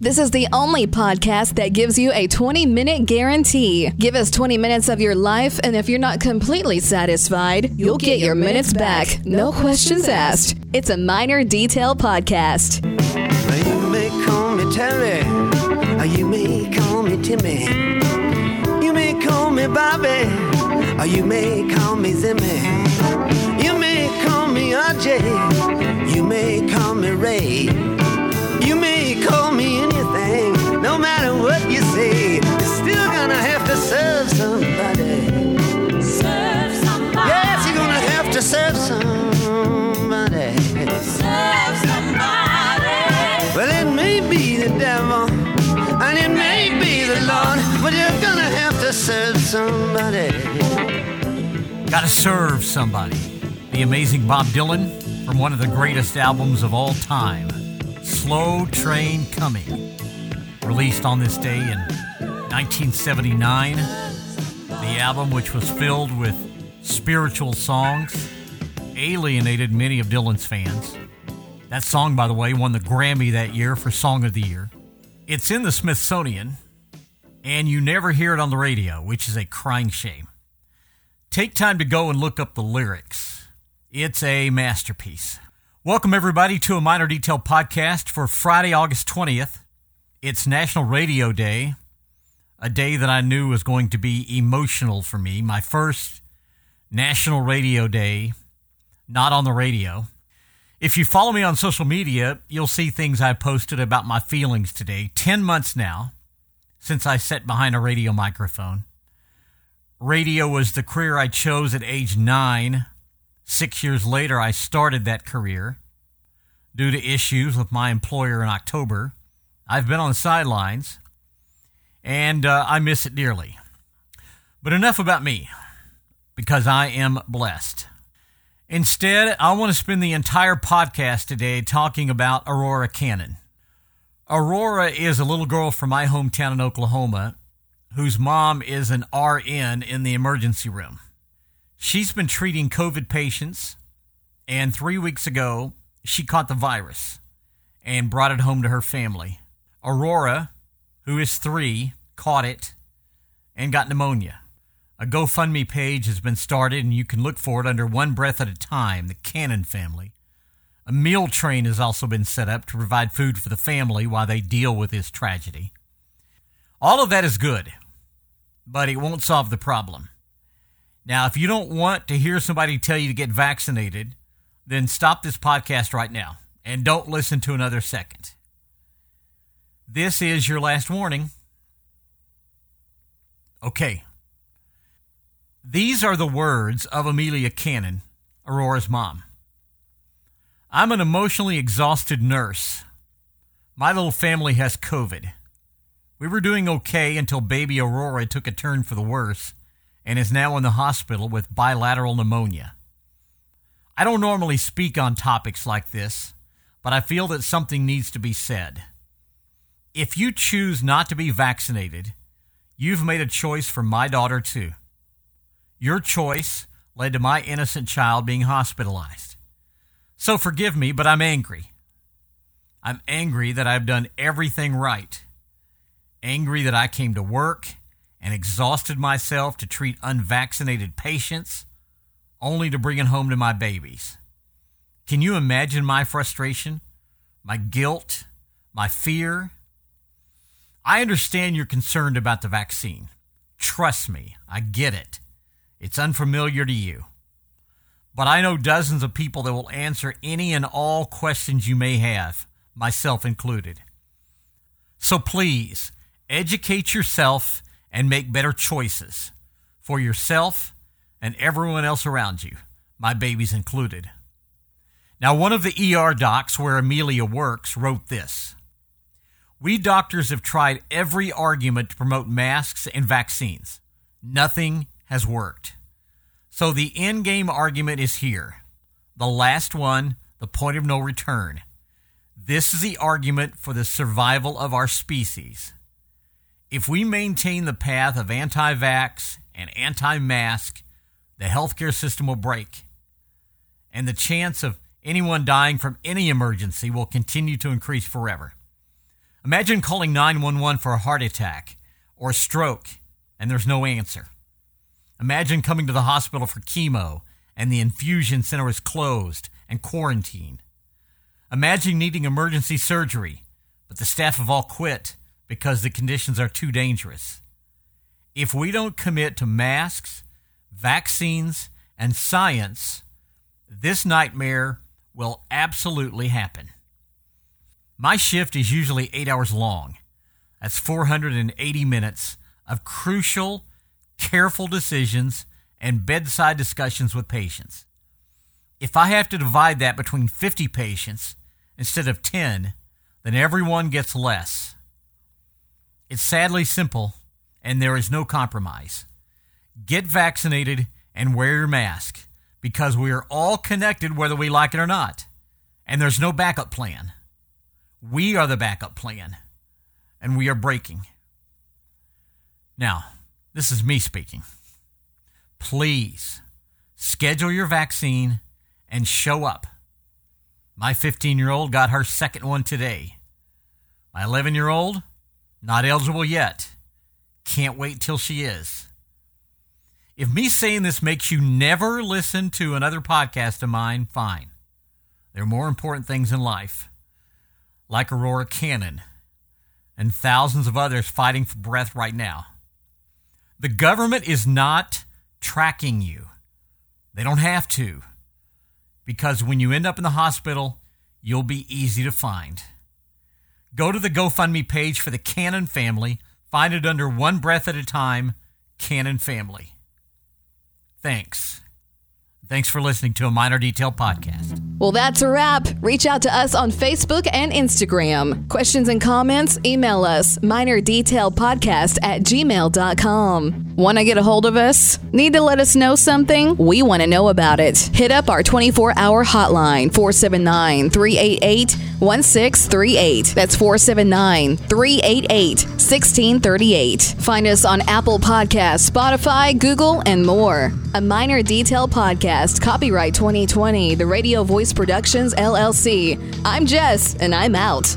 This is the only podcast that gives you a 20 minute guarantee. Give us 20 minutes of your life, and if you're not completely satisfied, you'll, get, your minutes back. No questions asked. It's a minor detail podcast. You may call me Terry, or uh, you may call me Timmy. You may call me Bobby, or you may call me Zimmy. You may call me RJ, may be the devil, and it may be the Lord, but you're gonna have to serve somebody. Gotta serve somebody. The amazing Bob Dylan from one of the greatest albums of all time, Slow Train Coming. Released on this day in 1979. The album, which was filled with spiritual songs, alienated many of Dylan's fans. That song, by the way, won the Grammy that year for Song of the Year. It's in the Smithsonian, and you never hear it on the radio, which is a crying shame. Take time to go and look up the lyrics. It's a masterpiece. Welcome, everybody, to a Minor Detail podcast for Friday, August 20th. It's National Radio Day, a day that I knew was going to be emotional for me. My first National Radio Day, not on the radio. If you follow me on social media, you'll see things I posted about my feelings today. 10 months now since I sat behind a radio microphone. Radio was the career I chose at age nine. Six years later, I started that career. Due to issues with my employer in October, I've been on the sidelines, and uh, I miss it dearly. But enough about me, because I am blessed. Instead, I want to spend the entire podcast today talking about Aurora Cannon. Aurora is a little girl from my hometown in Oklahoma whose mom is an RN in the emergency room. She's been treating COVID patients, and three weeks ago, she caught the virus and brought it home to her family. Aurora, who is three, caught it and got pneumonia. A GoFundMe page has been started, and you can look for it under One Breath at a Time, the Cannon family. A meal train has also been set up to provide food for the family while they deal with this tragedy. All of that is good, but it won't solve the problem. Now, if you don't want to hear somebody tell you to get vaccinated, then stop this podcast right now and don't listen to another second. This is your last warning. Okay. These are the words of Amelia Cannon, Aurora's mom. I'm an emotionally exhausted nurse. My little family has COVID. We were doing okay until baby Aurora took a turn for the worse and is now in the hospital with bilateral pneumonia. I don't normally speak on topics like this, but I feel that something needs to be said. If you choose not to be vaccinated, you've made a choice for my daughter too. Your choice led to my innocent child being hospitalized. So forgive me, but I'm angry. I'm angry that I've done everything right. Angry that I came to work and exhausted myself to treat unvaccinated patients only to bring it home to my babies. Can you imagine my frustration, my guilt, my fear? I understand you're concerned about the vaccine. Trust me, I get it. It's unfamiliar to you. But I know dozens of people that will answer any and all questions you may have, myself included. So please, educate yourself and make better choices for yourself and everyone else around you, my babies included. Now, one of the ER docs where Amelia works wrote this We doctors have tried every argument to promote masks and vaccines. Nothing has worked. So the end game argument is here. The last one, the point of no return. This is the argument for the survival of our species. If we maintain the path of anti vax and anti mask, the healthcare system will break. And the chance of anyone dying from any emergency will continue to increase forever. Imagine calling 911 for a heart attack or a stroke and there's no answer. Imagine coming to the hospital for chemo and the infusion center is closed and quarantined. Imagine needing emergency surgery, but the staff have all quit because the conditions are too dangerous. If we don't commit to masks, vaccines, and science, this nightmare will absolutely happen. My shift is usually eight hours long. That's 480 minutes of crucial, careful decisions and bedside discussions with patients. If I have to divide that between 50 patients instead of 10, then everyone gets less. It's sadly simple, and there is no compromise. Get vaccinated and wear your mask because we are all connected whether we like it or not. And there's no backup plan. We are the backup plan, and we are breaking. Now, this is me speaking. Please schedule your vaccine and show up. My 15 year old got her second one today. My 11 year old, not eligible yet. Can't wait till she is. If me saying this makes you never listen to another podcast of mine, fine. There are more important things in life, like Aurora Cannon and thousands of others fighting for breath right now. The government is not tracking you. They don't have to, because when you end up in the hospital, you'll be easy to find. Go to the GoFundMe page for the Cannon family. Find it under One Breath at a Time, Cannon Family. Thanks. Thanks for listening to a Minor Detail podcast. Well, that's a wrap. Reach out to us on Facebook and Instagram. Questions and comments, email us minordetailpodcast at gmail.com. Want to get a hold of us? Need to let us know something? We want to know about it. Hit up our 24 hour hotline 479 388 1638. That's 479 388 1638. Find us on Apple Podcasts, Spotify, Google, and more. A Minor Detail Podcast, copyright 2020, the Radio Voice Productions, LLC. I'm Jess, and I'm out.